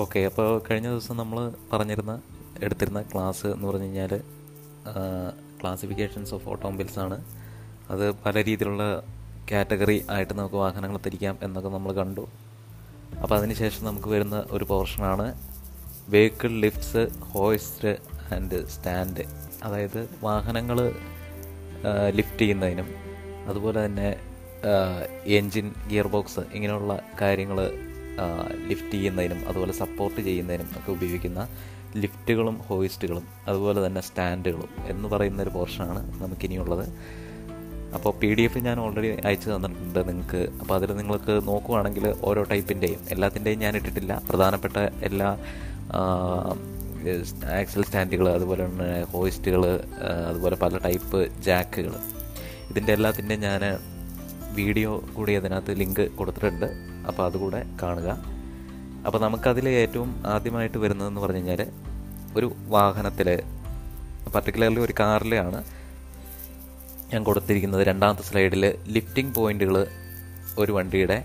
Okay അപ്പോൾ കഴിഞ്ഞ ദിവസം നമ്മൾ പറഞ്ഞിരുന്ന എടുത്തിരുന്ന ക്ലാസ് എന്ന് പറഞ്ഞു കഴിഞ്ഞാൽ ക്ലാസിഫിക്കേഷൻസ് ഓഫ് ഓട്ടോമൊബൈൽസ് ആണ്. അത് പല രീതിയിലുള്ള കാറ്റഗറി ആയിട്ട് നമുക്ക് വാഹനങ്ങൾ തിരിക്കാം എന്നൊക്കെ നമ്മൾ കണ്ടു. അപ്പോൾ അതിനുശേഷം നമുക്ക് വരുന്ന ഒരു പോർഷനാണ് vehicle lifts hoist and stand അതായത് വാഹനങ്ങൾ ലിഫ്റ്റ് ചെയ്യുന്നതിനും അതുപോലെ തന്നെ എൻജിൻ ഗിയർ ബോക്സ് ഇങ്ങനെയുള്ള കാര്യങ്ങൾ ലിഫ്റ്റ് ചെയ്യുന്നതിനും അതുപോലെ സപ്പോർട്ട് ചെയ്യുന്നതിനും ഒക്കെ ഉപയോഗിക്കുന്ന ലിഫ്റ്റുകളും ഹോയിസ്റ്റുകളും അതുപോലെ തന്നെ സ്റ്റാൻഡുകളും എന്ന് പറയുന്ന ഒരു പോർഷനാണ് നമുക്കിനിയുള്ളത്. അപ്പോൾ പി ഡി എഫ് ഞാൻ ഓൾറെഡി അയച്ചു തന്നിട്ടുണ്ട് നിങ്ങൾക്ക്. അപ്പോൾ അതിൽ നിങ്ങൾക്ക് നോക്കുവാണെങ്കിൽ ഓരോ ടൈപ്പിന്റെയും എല്ലാത്തിന്റെയും ഞാൻ ഇട്ടിട്ടില്ല. പ്രധാനപ്പെട്ട എല്ലാ ആക്സൽ സ്റ്റാൻഡുകൾ അതുപോലെ തന്നെ ഹോയിസ്റ്റുകൾ അതുപോലെ പല ടൈപ്പ് ജാക്കുകൾ ഇതിന്റെ എല്ലാത്തിന്റെയും ഞാൻ വീഡിയോ കൂടി അതിനകത്ത് ലിങ്ക് കൊടുത്തിട്ടുണ്ട്. അപ്പോൾ അതുകൂടെ കാണുക. അപ്പോൾ നമുക്കതിൽ ഏറ്റവും ആദ്യമായിട്ട് വരുന്നതെന്ന് പറഞ്ഞു കഴിഞ്ഞാൽ ഒരു വാഹനത്തിൽ പർട്ടിക്കുലർലി ഒരു കാറിലാണ് ഞാൻ കൊടുത്തിരിക്കുന്നത്. രണ്ടാമത്തെ സ്ലൈഡിൽ ലിഫ്റ്റിംഗ് പോയിന്റുകൾ ഒരു വണ്ടിയുടെ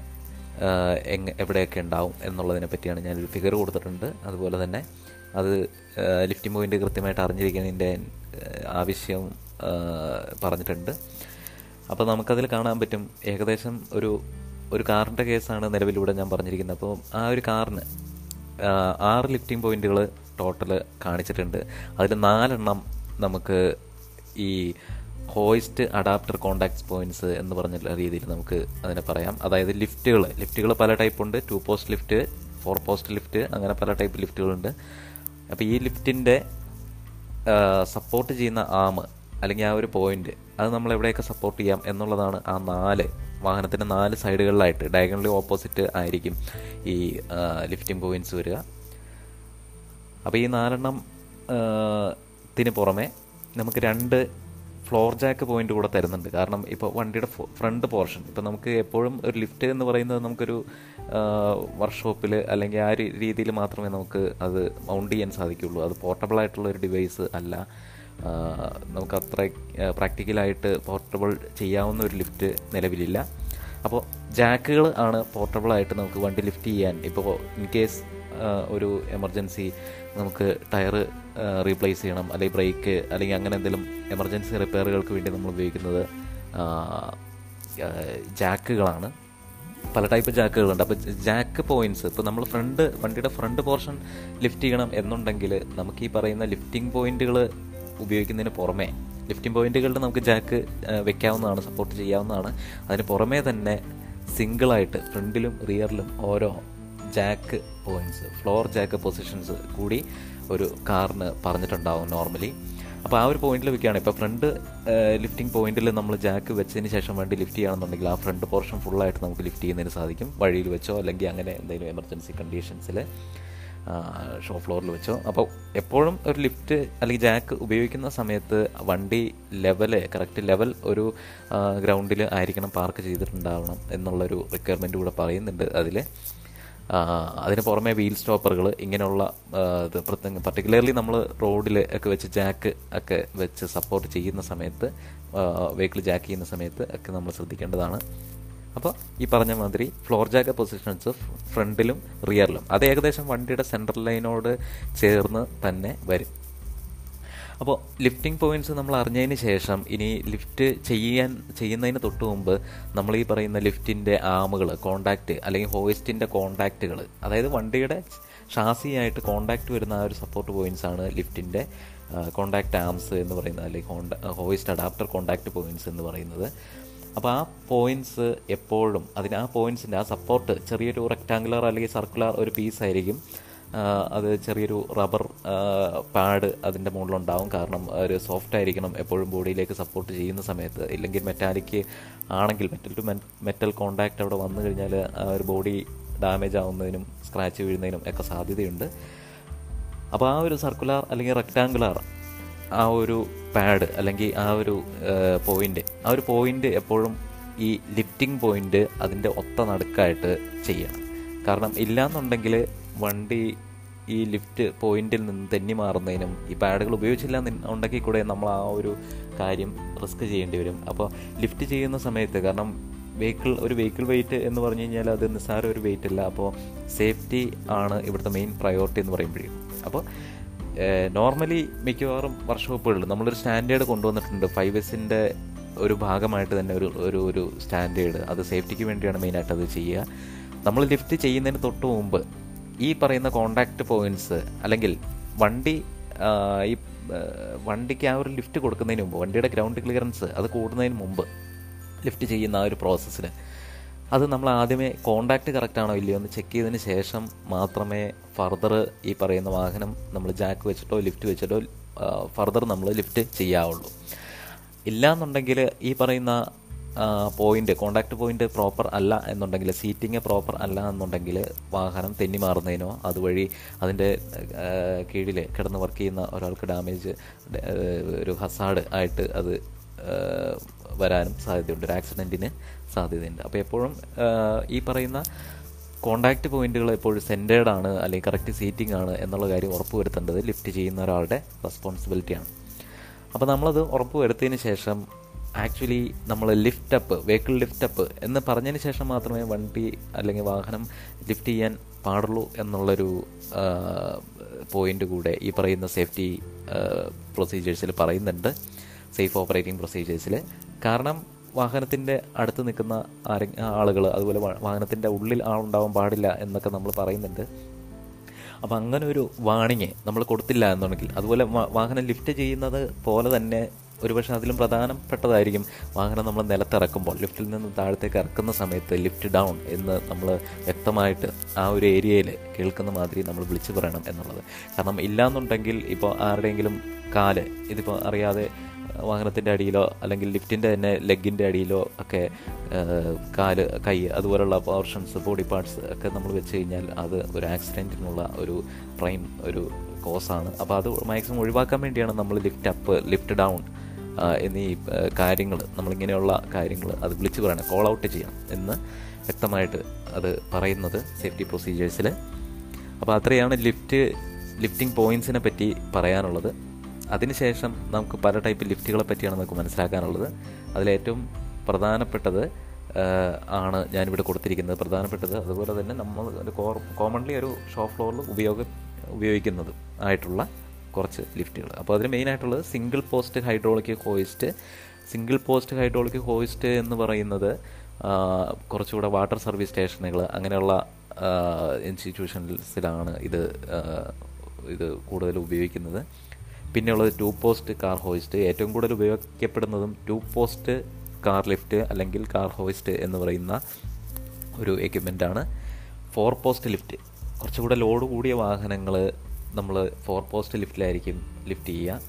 എങ് എവിടെയൊക്കെ ഉണ്ടാവും എന്നുള്ളതിനെ പറ്റിയാണ് ഞാനൊരു ഫിഗർ കൊടുത്തിട്ടുണ്ട്. അതുപോലെ തന്നെ അത് ലിഫ്റ്റിംഗ് പോയിന്റ് കൃത്യമായിട്ട് അറിഞ്ഞിരിക്കുന്നതിന്റെ ആവശ്യം പറഞ്ഞിട്ടുണ്ട്. അപ്പോൾ നമുക്കതിൽ കാണാൻ പറ്റും ഏകദേശം ഒരു ഒരു കാറിന്റെ കേസാണ് നിലവിലൂടെ ഞാൻ പറഞ്ഞിരിക്കുന്നത്. അപ്പോൾ ആ ഒരു കാറിന് ആറ് ലിഫ്റ്റിംഗ് പോയിന്റുകൾ ടോട്ടൽ കാണിച്ചിട്ടുണ്ട്. അതിൽ നാലെണ്ണം നമുക്ക് ഈ ഹോയിസ്റ്റ് അഡാപ്റ്റർ കോണ്ടാക്ട്സ് പോയിന്റ്സ് എന്ന് പറഞ്ഞ രീതിയിൽ നമുക്ക് അതിനെ പറയാം. അതായത് ലിഫ്റ്റുകൾ ലിഫ്റ്റുകൾ പല ടൈപ്പ് ഉണ്ട്. Two post lift four post lift അങ്ങനെ പല ടൈപ്പ് ലിഫ്റ്റുകളുണ്ട്. അപ്പോൾ ഈ ലിഫ്റ്റിന്റെ സപ്പോർട്ട് ചെയ്യുന്ന ആം അല്ലെങ്കിൽ ആ ഒരു പോയിന്റ് അത് നമ്മൾ എവിടെയൊക്കെ സപ്പോർട്ട് ചെയ്യാം എന്നുള്ളതാണ് ആ നാല് വാഹനത്തിന്റെ നാല് സൈഡുകളിലായിട്ട് ഡയഗണലി ഓപ്പോസിറ്റ് ആയിരിക്കും ഈ ലിഫ്റ്റിംഗ് പോയിന്റ്സ് വരിക. അപ്പോൾ ഈ നാലെണ്ണം ത്തിന് പുറമെ നമുക്ക് രണ്ട് ഫ്ലോർ ജാക്ക് പോയിന്റ് കൂടെ തരുന്നുണ്ട്. കാരണം ഇപ്പോൾ വണ്ടിയുടെ ഫ്രണ്ട് പോർഷൻ ഇപ്പോൾ നമുക്ക് എപ്പോഴും ഒരു ലിഫ്റ്റ് എന്ന് പറയുന്നത് നമുക്കൊരു വർക്ക്ഷോപ്പിൽ അല്ലെങ്കിൽ ആ രീതിയിൽ മാത്രമേ നമുക്ക് അത് മൗണ്ട് ചെയ്യാൻ സാധിക്കുള്ളൂ. അത് പോർട്ടബിൾ ആയിട്ടുള്ള ഒരു ഡിവൈസ് അല്ല. നമുക്ക് അത്ര പ്രാക്ടിക്കലായിട്ട് പോർട്ടബിൾ ചെയ്യാവുന്ന ഒരു ലിഫ്റ്റ് നിലവിലില്ല. അപ്പോൾ ജാക്കുകൾ ആണ് പോർട്ടബിൾ ആയിട്ട് നമുക്ക് വണ്ടി ലിഫ്റ്റ് ചെയ്യാൻ. ഇപ്പോൾ ഇൻ കേസ് ഒരു എമർജൻസി നമുക്ക് ടയർ റീപ്ലേസ് ചെയ്യണം അല്ലെങ്കിൽ ബ്രേക്ക് അല്ലെങ്കിൽ അങ്ങനെ എന്തെങ്കിലും എമർജൻസി റിപ്പയറുകൾക്ക് വേണ്ടി നമ്മൾ ഉപയോഗിക്കുന്നത് ജാക്കുകളാണ്. പല ടൈപ്പ് ജാക്കുകളുണ്ട്. അപ്പോൾ ജാക്ക് പോയിന്റ്സ് ഇപ്പോൾ നമ്മൾ ഫ്രണ്ട് വണ്ടിയുടെ ഫ്രണ്ട് പോർഷൻ ലിഫ്റ്റ് ചെയ്യണം എന്നുണ്ടെങ്കിൽ നമുക്ക് ഈ പറയുന്ന ലിഫ്റ്റിംഗ് പോയിന്റുകൾ ഉപയോഗിക്കുന്നതിന് പുറമെ ലിഫ്റ്റിംഗ് പോയിന്റുകളിൽ നമുക്ക് ജാക്ക് വെക്കാവുന്നതാണ് സപ്പോർട്ട് ചെയ്യാവുന്നതാണ്. അതിന് പുറമേ തന്നെ സിംഗിളായിട്ട് ഫ്രണ്ടിലും റിയറിലും ഓരോ jack points floor jack positions കൂടി ഒരു കാറിന് പറഞ്ഞിട്ടുണ്ടാവും നോർമലി അപ്പോൾ ആ ഒരു പോയിന്റിൽ വെക്കുകയാണ്. ഇപ്പോൾ ഫ്രണ്ട് ലിഫ്റ്റിംഗ് പോയിന്റിൽ നമ്മൾ ജാക്ക് വെച്ചതിന് ശേഷം വേണ്ടി ലിഫ്റ്റ് ചെയ്യുകയാണെന്നുണ്ടെങ്കിൽ ആ ഫ്രണ്ട് പോർഷൻ ഫുള്ളായിട്ട് നമുക്ക് ലിഫ്റ്റ് ചെയ്യുന്നതിന് സാധിക്കും. വഴിയിൽ വെച്ചോ അല്ലെങ്കിൽ അങ്ങനെ എന്തെങ്കിലും എമർജൻസി കണ്ടീഷൻസിൽ ഷോ ഫ്ലോറിൽ വെച്ചോ. അപ്പോൾ എപ്പോഴും ഒരു ലിഫ്റ്റ് അല്ലെങ്കിൽ ജാക്ക് ഉപയോഗിക്കുന്ന സമയത്ത് വണ്ടി ലെവൽ കറക്റ്റ് ലെവൽ ഒരു ഗ്രൗണ്ടിൽ ആയിരിക്കണം പാർക്ക് ചെയ്തിട്ടുണ്ടാവണം എന്നുള്ളൊരു റിക്വയർമെന്റ് കൂടെ പറയുന്നുണ്ട് അതിൽ അതിന് പുറമെ വീൽ സ്റ്റോപ്പറുകൾ ഇങ്ങനെയുള്ള ഇത് പർട്ടിക്കുലർലി നമ്മൾ റോഡിൽ ഒക്കെ വെച്ച് ജാക്ക് ഒക്കെ വെച്ച് സപ്പോർട്ട് ചെയ്യുന്ന സമയത്ത് വെഹിക്കിൾ ജാക്ക് ചെയ്യുന്ന സമയത്ത് ഒക്കെ നമ്മൾ ശ്രദ്ധിക്കേണ്ടതാണ്. അപ്പോൾ ഈ പറഞ്ഞ മാതിരി ഫ്ലോർ ജാക്ക് പൊസിഷൻസ് ഫ്രണ്ടിലും റിയറിലും അത് ഏകദേശം വണ്ടിയുടെ സെൻട്രൽ ലൈനോട് ചേർന്ന് തന്നെ വരും. അപ്പോൾ ലിഫ്റ്റിംഗ് പോയിന്റ്സ് നമ്മൾ അറിഞ്ഞതിന് ശേഷം ഇനി ലിഫ്റ്റ് ചെയ്യാൻ ചെയ്യുന്നതിന് തൊട്ട് മുമ്പ് നമ്മൾ ഈ പറയുന്ന ലിഫ്റ്റിന്റെ ആമുകൾ കോണ്ടാക്റ്റ് അല്ലെങ്കിൽ ഹോയിസ്റ്റിന്റെ കോണ്ടാക്റ്റുകൾ അതായത് വണ്ടിയുടെ ഷാസിയായിട്ട് കോണ്ടാക്റ്റ് വരുന്ന ആ ഒരു സപ്പോർട്ട് പോയിന്റ്സ് ആണ് ലിഫ്റ്റിന്റെ കോണ്ടാക്ട് ആംസ് എന്ന് പറയുന്നത് അല്ലെങ്കിൽ ഹോയിസ്റ്റ് അഡാപ്റ്റർ കോണ്ടാക്ട് പോയിന്റ്സ് എന്ന് പറയുന്നത്. അപ്പോൾ ആ പോയിന്റ്സ് എപ്പോഴും അതിന് ആ പോയിന്റ്സിന്റെ ആ സപ്പോർട്ട് ചെറിയൊരു റെക്റ്റാങ്കുലർ അല്ലെങ്കിൽ സർക്കുലർ ഒരു പീസ് ആയിരിക്കും. അത് ചെറിയൊരു റബ്ബർ പാഡ് അതിന്റെ മുകളിലുണ്ടാവും. കാരണം ഒരു സോഫ്റ്റ് ആയിരിക്കണം എപ്പോഴും ബോഡിയിലേക്ക് സപ്പോർട്ട് ചെയ്യുന്ന സമയത്ത്. ഇല്ലെങ്കിൽ മെറ്റാലിക് ആണെങ്കിൽ മെറ്റൽ ടു മെറ്റൽ കോണ്ടാക്റ്റ് അവിടെ വന്നു കഴിഞ്ഞാൽ ഒരു ബോഡി ഡാമേജ് ആവുന്നതിനും സ്ക്രാച്ച് വീഴുന്നതിനും ഒക്കെ സാധ്യതയുണ്ട്. അപ്പോൾ ആ ഒരു സർക്കുലർ അല്ലെങ്കിൽ റെക്റ്റാങ്കുലർ ആ ഒരു പാഡ് അല്ലെങ്കിൽ ആ ഒരു പോയിന്റ് ആ ഒരു പോയിന്റ് എപ്പോഴും ഈ ലിഫ്റ്റിംഗ് പോയിന്റ് അതിന്റെ ഒത്ത നടുക്കായിട്ട് ചെയ്യണം. കാരണം ഇല്ലാന്നുണ്ടെങ്കിൽ വണ്ടി ഈ ലിഫ്റ്റ് പോയിന്റിൽ നിന്ന് തെന്നി മാറുന്നതിനും ഈ പാഡുകൾ ഉപയോഗിച്ചില്ല ഉണ്ടെങ്കിൽ കൂടെ നമ്മൾ ആ ഒരു കാര്യം റിസ്ക് ചെയ്യേണ്ടി വരും. അപ്പോൾ ലിഫ്റ്റ് ചെയ്യുന്ന സമയത്ത് കാരണം വെഹിക്കിൾ ഒരു വെഹിക്കിൾ വെയിറ്റ് എന്ന് പറഞ്ഞു കഴിഞ്ഞാൽ അത് നിസ്സാര ഒരു വെയിറ്റ് അല്ല. അപ്പോൾ സേഫ്റ്റി ആണ് ഇവിടുത്തെ മെയിൻ പ്രയോറിറ്റി എന്ന് പറയുമ്പോഴേ അപ്പോൾ നോർമലി മിക്കവാറും വർക്ക്ഷോപ്പുകളിൽ നമ്മളൊരു സ്റ്റാൻഡേർഡ് കൊണ്ടുവന്നിട്ടുണ്ട്. ഫൈവ് എസിന്റെ ഒരു ഭാഗമായിട്ട് തന്നെ ഒരു ഒരു ഒരു സ്റ്റാൻഡേർഡ്. അത് സേഫ്റ്റിക്ക് വേണ്ടിയാണ് മെയിനായിട്ട് അത് ചെയ്യുക. നമ്മൾ ലിഫ്റ്റ് ചെയ്യുന്നതിന് തൊട്ട് മുമ്പ് ഈ പറയുന്ന കോണ്ടാക്ട് പോയിന്റ്സ് അല്ലെങ്കിൽ വണ്ടി ഈ വണ്ടിക്ക് ആ ഒരു ലിഫ്റ്റ് കൊടുക്കുന്നതിന് മുമ്പ് വണ്ടിയുടെ ഗ്രൗണ്ട് ക്ലിയറൻസ് അത് കൂടുന്നതിന് മുമ്പ് ലിഫ്റ്റ് ചെയ്യുന്ന ആ ഒരു പ്രോസസ്സിന് അത് നമ്മൾ ആദ്യമേ കോണ്ടാക്റ്റ് കറക്റ്റ് ആണോ ഇല്ലയോ എന്ന് ചെക്ക് ചെയ്തതിന് ശേഷം മാത്രമേ ഫർദർ ഈ പറയുന്ന വാഹനം നമ്മൾ ജാക്ക് വെച്ചിട്ടോ ലിഫ്റ്റ് വെച്ചിട്ടോ ഫർദർ നമ്മൾ ലിഫ്റ്റ് ചെയ്യാവുള്ളൂ. ഇല്ലാന്നുണ്ടെങ്കിൽ ഈ പറയുന്ന പോയിന്റ് കോണ്ടാക്ട് പോയിന്റ് പ്രോപ്പർ അല്ല എന്നുണ്ടെങ്കിൽ സീറ്റിംഗ് പ്രോപ്പർ അല്ല എന്നുണ്ടെങ്കിൽ വാഹനം തെന്നി മാറുന്നതിനോ അതുവഴി അതിന്റെ കീഴിൽ കിടന്ന് വർക്ക് ചെയ്യുന്ന ഒരാൾക്ക് ഡാമേജ് ഒരു ഹസാഡ് ആയിട്ട് അത് വരാനും സാധ്യതയുണ്ട്. ഒരു ആക്സിഡന്റിന് സാധ്യതയുണ്ട്. അപ്പോൾ എപ്പോഴും ഈ പറയുന്ന കോണ്ടാക്റ്റ് പോയിന്റുകൾ എപ്പോഴും സെന്റേഡ് ആണ് അല്ലെങ്കിൽ കറക്റ്റ് സീറ്റിംഗ് ആണ് എന്നുള്ള കാര്യം ഉറപ്പുവരുത്തേണ്ടത് ലിഫ്റ്റ് ചെയ്യുന്ന ഒരാളുടെ റെസ്പോൺസിബിലിറ്റിയാണ് അപ്പോൾ നമ്മളത് ഉറപ്പുവരുത്തിയതിന് ശേഷം ആക്ച്വലി നമ്മൾ lift up vehicle lift up എന്ന് പറഞ്ഞതിന് ശേഷം മാത്രമേ വണ്ടി അല്ലെങ്കിൽ വാഹനം ലിഫ്റ്റ് ചെയ്യാൻ പാടുള്ളൂ എന്നുള്ളൊരു പോയിന്റ് കൂടെ ഈ പറയുന്ന സേഫ്റ്റി പ്രൊസീജിയേഴ്സിൽ പറയുന്നുണ്ട്. സേഫ് ഓപ്പറേറ്റിംഗ് പ്രൊസീജിയേഴ്സിൽ കാരണം വാഹനത്തിന്റെ അടുത്ത് നിൽക്കുന്ന ആരെ ആളുകൾ അതുപോലെ വാഹനത്തിന്റെ ഉള്ളിൽ ആളുണ്ടാവാൻ പാടില്ല എന്നൊക്കെ നമ്മൾ പറയുന്നുണ്ട്. അപ്പോൾ അങ്ങനെ ഒരു വാണിങ് നമ്മൾ കൊടുത്തില്ല എന്നുണ്ടെങ്കിൽ അതുപോലെ വാഹനം ലിഫ്റ്റ് ചെയ്യുന്നത് പോലെ തന്നെ ഒരുപക്ഷെ അതിലും പ്രധാനപ്പെട്ടതായിരിക്കും വാഹനം നമ്മൾ നിലത്തിറക്കുമ്പോൾ ലിഫ്റ്റിൽ നിന്ന് താഴത്തേക്ക് ഇറക്കുന്ന സമയത്ത് ലിഫ്റ്റ് ഡൗൺ എന്ന് നമ്മൾ വ്യക്തമായിട്ട് ആ ഒരു ഏരിയയിൽ കേൾക്കുന്ന മാതിരി നമ്മൾ വിളിച്ചു പറയണം എന്നുള്ളത്. കാരണം ഇല്ലാന്നുണ്ടെങ്കിൽ ഇപ്പോൾ ആരുടെയെങ്കിലും കാൽ ഇതിപ്പോൾ അറിയാതെ വാഹനത്തിന്റെ അടിയിലോ അല്ലെങ്കിൽ ലിഫ്റ്റിന്റെ തന്നെ ലെഗിന്റെ അടിയിലോ ഒക്കെ കാൽ കൈ അതുപോലുള്ള പോർഷൻസ് ബോഡി പാർട്സ് ഒക്കെ നമ്മൾ വെച്ച് കഴിഞ്ഞാൽ അത് ഒരു ആക്സിഡന്റിനുള്ള ഒരു പ്രൈം ഒരു കോസാണ് അപ്പോൾ അത് മാക്സിമം ഒഴിവാക്കാൻ വേണ്ടിയാണ് നമ്മൾ ലിഫ്റ്റ് അപ്പ് ലിഫ്റ്റ് ഡൗൺ എന്നീ കാര്യങ്ങൾ നമ്മളിങ്ങനെയുള്ള കാര്യങ്ങൾ അത് വിളിച്ചു പറയണം കോൾ ഔട്ട് ചെയ്യാം എന്ന് വ്യക്തമായിട്ട് അത് പറയുന്നത് സേഫ്റ്റി പ്രൊസീജിയേഴ്സിൽ അപ്പോൾ അത്രയാണ് ലിഫ്റ്റ് ലിഫ്റ്റിംഗ് പോയിന്റ്സിനെ പറ്റി പറയാനുള്ളത്. അതിനുശേഷം നമുക്ക് പല ടൈപ്പ് ലിഫ്റ്റുകളെ പറ്റിയാണ് നമുക്ക് മനസ്സിലാക്കാനുള്ളത്. അതിലേറ്റവും പ്രധാനപ്പെട്ടത് ആണ് ഞാനിവിടെ കൊടുത്തിരിക്കുന്നത്. പ്രധാനപ്പെട്ടത് അതുപോലെ തന്നെ നമ്മൾ കോമൺലി ഒരു ഷോ ഫ്ലോറിൽ ഉപയോഗ ഉപയോഗിക്കുന്നത് ആയിട്ടുള്ള കുറച്ച് ലിഫ്റ്റുകൾ. അപ്പോൾ അതിന് മെയിനായിട്ടുള്ളത് single post hydraulic hoist single post hydraulic hoist എന്ന് പറയുന്നത് കുറച്ചുകൂടെ വാട്ടർ സർവീസ് സ്റ്റേഷനുകൾ അങ്ങനെയുള്ള ഇൻസ്റ്റിറ്റ്യൂഷൻസിലാണ് ഇത് ഇത് കൂടുതൽ ഉപയോഗിക്കുന്നത്. പിന്നെയുള്ളത് ടു പോസ്റ്റ് കാർ ഹോയിസ്റ്റ്. ഏറ്റവും കൂടുതൽ ഉപയോഗിക്കപ്പെടുന്നതും ടു പോസ്റ്റ് കാർ ലിഫ്റ്റ് അല്ലെങ്കിൽ കാർ ഹോയിസ്റ്റ് എന്ന് പറയുന്ന ഒരു എക്യുപ്മെന്റാണ് ഫോർ പോസ്റ്റ് ലിഫ്റ്റ്. കുറച്ചുകൂടെ ലോഡ് കൂടിയ വാഹനങ്ങൾ നമ്മൾ ഫോർ പോസ്റ്റ് ലിഫ്റ്റിലായിരിക്കും ലിഫ്റ്റ് ചെയ്യുക.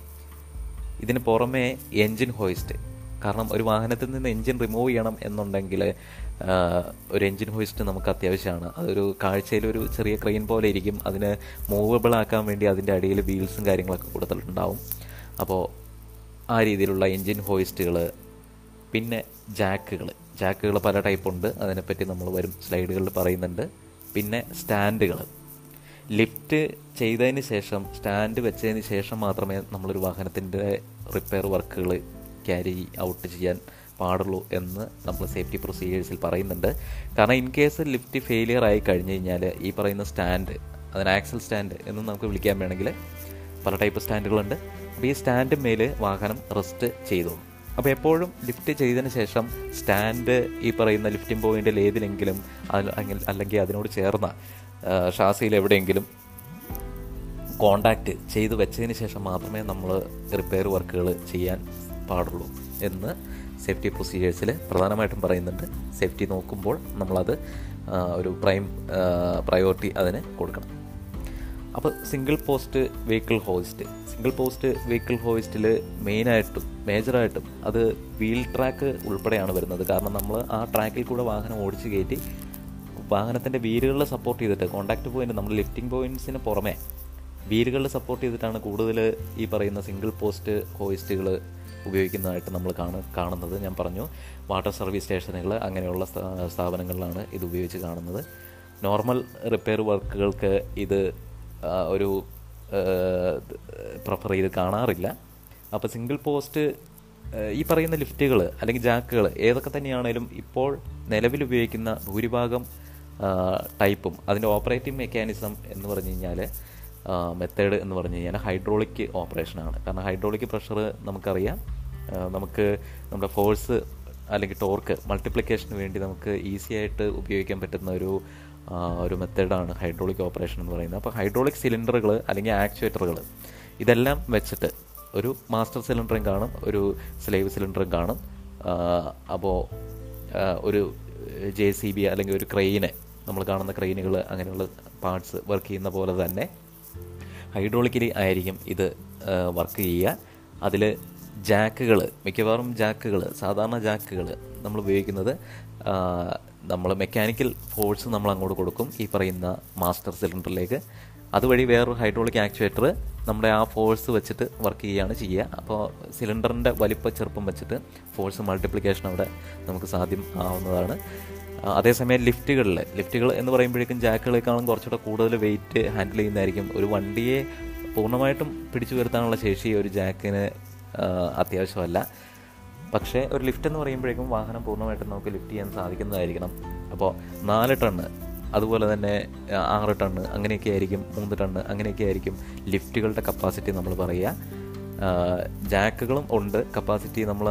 ഇതിന് പുറമേ എൻജിൻ ഹോയിസ്റ്റ്. കാരണം ഒരു വാഹനത്തിൽ നിന്ന് എൻജിൻ റിമൂവ് ചെയ്യണം എന്നുണ്ടെങ്കിൽ ഒരു എൻജിൻ ഹോയിസ്റ്റ് നമുക്ക് അത്യാവശ്യമാണ്. അതൊരു കാഴ്ചയിൽ ഒരു ചെറിയ ക്രെയിൻ പോലെ ഇരിക്കും. അതിന് മൂവബിൾ ആക്കാൻ വേണ്ടി അതിന്റെ അടിയിൽ വീൽസും കാര്യങ്ങളൊക്കെ കൊടുത്തിട്ടുണ്ടാവും അപ്പോൾ ആ രീതിയിലുള്ള എൻജിൻ ഹോയിസ്റ്റുകൾ പിന്നെ ജാക്കുകൾ ജാക്കുകൾ പല ടൈപ്പ് ഉണ്ട്. അതിനെപ്പറ്റി നമ്മൾ വരും സ്ലൈഡുകളിൽ പറയുന്നുണ്ട്. പിന്നെ സ്റ്റാൻഡുകൾ ലിഫ്റ്റ് ചെയ്തതിന് ശേഷം സ്റ്റാൻഡ് വെച്ചതിന് ശേഷം മാത്രമേ നമ്മളൊരു വാഹനത്തിന്റെ റിപ്പയർ വർക്കുകൾ ക്യാരി ഔട്ട് ചെയ്യാൻ പാടുള്ളൂ എന്ന് നമ്മൾ സേഫ്റ്റി പ്രൊസീജിയേഴ്സിൽ പറയുന്നുണ്ട്. കാരണം ഇൻ കേസ് ലിഫ്റ്റ് ഫെയിലിയർ ആയി കഴിഞ്ഞ് കഴിഞ്ഞാൽ ഈ പറയുന്ന സ്റ്റാൻഡ് അതിന് ആക്സൽ സ്റ്റാൻഡ് എന്ന് നമുക്ക് വിളിക്കാൻ വേണമെങ്കിൽ പല ടൈപ്പ് സ്റ്റാൻഡുകളുണ്ട് അപ്പോൾ ഈ സ്റ്റാൻഡ് മേൽ വാഹനം റെസ്റ്റ് ചെയ്തു. അപ്പോൾ എപ്പോഴും ലിഫ്റ്റ് ചെയ്തതിന് ശേഷം സ്റ്റാൻഡ് ഈ പറയുന്ന ലിഫ്റ്റിംഗ് പോയിന്റിൽ ഏതിലെങ്കിലും അല്ലെങ്കിൽ അതിനോട് ചേർന്ന ഷാസിയിൽ എവിടെയെങ്കിലും കോണ്ടാക്റ്റ് ചെയ്ത് വെച്ചതിന് ശേഷം മാത്രമേ നമ്മൾ റിപ്പയർ വർക്കുകൾ ചെയ്യാൻ പാടുള്ളൂ എന്ന് സേഫ്റ്റി പ്രൊസീജിയേഴ്സിൽ പ്രധാനമായിട്ടും പറയുന്നുണ്ട് സേഫ്റ്റി നോക്കുമ്പോൾ നമ്മളത് ഒരു പ്രൈം പ്രയോറിറ്റി അതിന് കൊടുക്കണം. അപ്പോൾ single post vehicle hoist single post vehicle ഹോയിസ്റ്റിൽ മെയിനായിട്ടും മേജറായിട്ടും അത് വീൽ ട്രാക്ക് ഉൾപ്പെടെയാണ് വരുന്നത്. കാരണം നമ്മൾ ആ ട്രാക്കിൽ കൂടെ വാഹനം ഓടിച്ച് കയറ്റി വാഹനത്തിന്റെ വീലുകളിൽ സപ്പോർട്ട് ചെയ്തിട്ട് കോണ്ടാക്ട് പോയിന്റ് നമ്മൾ ലിഫ്റ്റിംഗ് പോയിന്റ്സിന് പുറമെ വീലുകളിൽ സപ്പോർട്ട് ചെയ്തിട്ടാണ് കൂടുതൽ ഈ പറയുന്ന സിംഗിൾ പോസ്റ്റ് ഹോയിസ്റ്റുകൾ ഉപയോഗിക്കുന്നതായിട്ട് നമ്മൾ കാണ കാണുന്നത്. ഞാൻ പറഞ്ഞു വാട്ടർ സർവീസ് സ്റ്റേഷനുകൾ അങ്ങനെയുള്ള സ്ഥാ- സ്ഥാപനങ്ങളിലാണ് ഇത് ഉപയോഗിച്ച് കാണുന്നത്. നോർമൽ റിപ്പയർ വർക്കുകൾക്ക് ഇത് ഒരു പ്രിഫർ ചെയ്ത് കാണാറില്ല. അപ്പോൾ സിംഗിൾ പോസ്റ്റ് ഈ പറയുന്ന ലിഫ്റ്റുകൾ അല്ലെങ്കിൽ ജാക്കുകൾ ഏതൊക്കെ തന്നെയാണേലും ഇപ്പോൾ നിലവിൽ ഉപയോഗിക്കുന്ന ഭൂരിഭാഗം ടൈപ്പും അതിന്റെ ഓപ്പറേറ്റിംഗ് മെക്കാനിസം എന്ന് പറഞ്ഞു കഴിഞ്ഞാൽ മെത്തേഡ് എന്ന് പറഞ്ഞു കഴിഞ്ഞാൽ ഹൈഡ്രോളിക് ഓപ്പറേഷനാണ് കാരണം ഹൈഡ്രോളിക് പ്രഷർ നമുക്കറിയാം. നമുക്ക് നമ്മുടെ ഫോഴ്സ് അല്ലെങ്കിൽ ടോർക്ക് മൾട്ടിപ്ലിക്കേഷന് വേണ്ടി നമുക്ക് ഈസി ആയിട്ട് ഉപയോഗിക്കാൻ പറ്റുന്ന ഒരു ഒരു മെത്തേഡാണ് ഹൈഡ്രോളിക് ഓപ്പറേഷൻ എന്ന് പറയുന്നത്. അപ്പോൾ ഹൈഡ്രോളിക് സിലിണ്ടറുകൾ അല്ലെങ്കിൽ ആക്ച്വേറ്ററുകൾ ഇതെല്ലാം വെച്ചിട്ട് ഒരു മാസ്റ്റർ സിലിണ്ടറും കാണും ഒരു സ്ലേവ് സിലിണ്ടറും കാണും. അപ്പോൾ ഒരു ജെ സി ബി അല്ലെങ്കിൽ ഒരു ക്രെയിന് നമ്മൾ കാണുന്ന ക്രെയിനുകൾ അങ്ങനെയുള്ള പാർട്സ് വർക്ക് ചെയ്യുന്ന പോലെ തന്നെ ഹൈഡ്രോളിക്കലി ആയിരിക്കും ഇത് വർക്ക് ചെയ്യുക. അതിൽ ജാക്കുകൾ മിക്കവാറും ജാക്കുകൾ സാധാരണ ജാക്കുകൾ നമ്മൾ ഉപയോഗിക്കുന്നത് നമ്മൾ മെക്കാനിക്കൽ ഫോഴ്സ് നമ്മൾ അങ്ങോട്ട് കൊടുക്കും ഈ പറയുന്ന മാസ്റ്റർ സിലിണ്ടറിലേക്ക്. അതുവഴി വേറൊരു ഹൈഡ്രോളിക് ആക്ച്വേറ്റർ നമ്മുടെ ആ ഫോഴ്സ് വെച്ചിട്ട് വർക്ക് ചെയ്യുകയാണ് ചെയ്യുക. അപ്പോൾ സിലിണ്ടറിന്റെ വലിപ്പ ചെറുപ്പം വെച്ചിട്ട് ഫോഴ്സ് മൾട്ടിപ്ലിക്കേഷൻ അവിടെ നമുക്ക് സാധ്യം ആവുന്നതാണ്. അതേസമയം ലിഫ്റ്റുകളിൽ ലിഫ്റ്റുകൾ എന്ന് പറയുമ്പോഴേക്കും ജാക്കുകളെക്കാളും കുറച്ചുകൂടെ കൂടുതൽ വെയിറ്റ് ഹാൻഡിൽ ചെയ്യുന്നതായിരിക്കും. ഒരു വണ്ടിയെ പൂർണമായിട്ടും പിടിച്ചു വരുത്താനുള്ള ശേഷി ഒരു ജാക്കിന് അത്യാവശ്യമല്ല. പക്ഷേ ഒരു ലിഫ്റ്റ് എന്ന് പറയുമ്പോഴേക്കും വാഹനം പൂർണമായിട്ടും നമുക്ക് ലിഫ്റ്റ് ചെയ്യാൻ സാധിക്കുന്നതായിരിക്കണം. അപ്പോൾ നാല് ടണ്ണ് അതുപോലെ തന്നെ ആറ് ടണ്ണ് അങ്ങനെയൊക്കെ ആയിരിക്കും മൂന്ന് ടണ്ണ് അങ്ങനെയൊക്കെ ആയിരിക്കും ലിഫ്റ്റുകളുടെ കപ്പാസിറ്റി നമ്മൾ പറയുക. ജാക്കുകളും ഉണ്ട്. കപ്പാസിറ്റി നമ്മൾ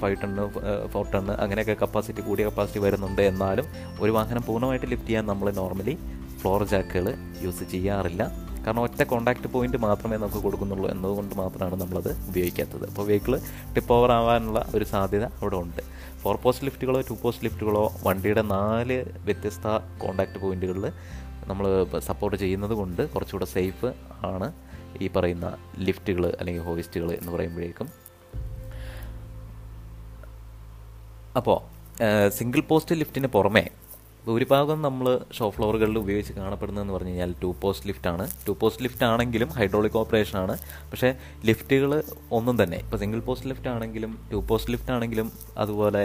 ഫൈവ് ടണ്ണ് ഫോർ ടണ്ണ് അങ്ങനെയൊക്കെ കപ്പാസിറ്റി കൂടിയ കപ്പാസിറ്റി വരുന്നുണ്ട് എന്നാലും ഒരു വാഹനം പൂർണമായിട്ട് ലിഫ്റ്റ് ചെയ്യാൻ നമ്മൾ നോർമലി ഫ്ലോർ ജാക്കുകൾ യൂസ് ചെയ്യാറില്ല. കാരണം ഒറ്റ കോണ്ടാക്ട് പോയിന്റ് മാത്രമേ നമുക്ക് കൊടുക്കുന്നുള്ളൂ എന്നതുകൊണ്ട് മാത്രമാണ് നമ്മളത് ഉപയോഗിക്കാത്തത്. അപ്പോൾ വെഹിക്കിൾ ടിപ്പ് ഓവർ ആവാനുള്ള ഒരു സാധ്യത അവിടെ ഉണ്ട്. ഫോർ പോസ്റ്റ് ലിഫ്റ്റുകളോ ടു പോസ്റ്റ് ലിഫ്റ്റുകളോ വണ്ടിയുടെ നാല് വ്യത്യസ്ത കോണ്ടാക്ട് പോയിന്റുകളിൽ നമ്മൾ സപ്പോർട്ട് ചെയ്യുന്നത് കൊണ്ട് കുറച്ചുകൂടെ സേഫ് ആണ്. ഈ പറയുന്ന ലിഫ്റ്റുകൾ അല്ലെങ്കിൽ ഹോയിസ്റ്റുകൾ എന്ന് പറയുമ്പോഴേക്കും. അപ്പോൾ സിംഗിൾ പോസ്റ്റ് ലിഫ്റ്റിന് പുറമേ ഭൂരിഭാഗം നമ്മൾ ഷോ ഫ്ലോറുകളിൽ ഉപയോഗിച്ച് കാണപ്പെടുന്നതെന്ന് പറഞ്ഞു കഴിഞ്ഞാൽ ടു പോസ്റ്റ് ലിഫ്റ്റ് ആണ് ടു പോസ്റ്റ് ലിഫ്റ്റ് ആണെങ്കിലും ഹൈഡ്രോളിക് ഓപ്പറേഷൻ ആണ് പക്ഷേ ലിഫ്റ്റുകൾ ഒന്നും തന്നെ. ഇപ്പോൾ സിംഗിൾ പോസ്റ്റ് ലിഫ്റ്റ് ആണെങ്കിലും ടു പോസ്റ്റ് ലിഫ്റ്റ് ആണെങ്കിലും അതുപോലെ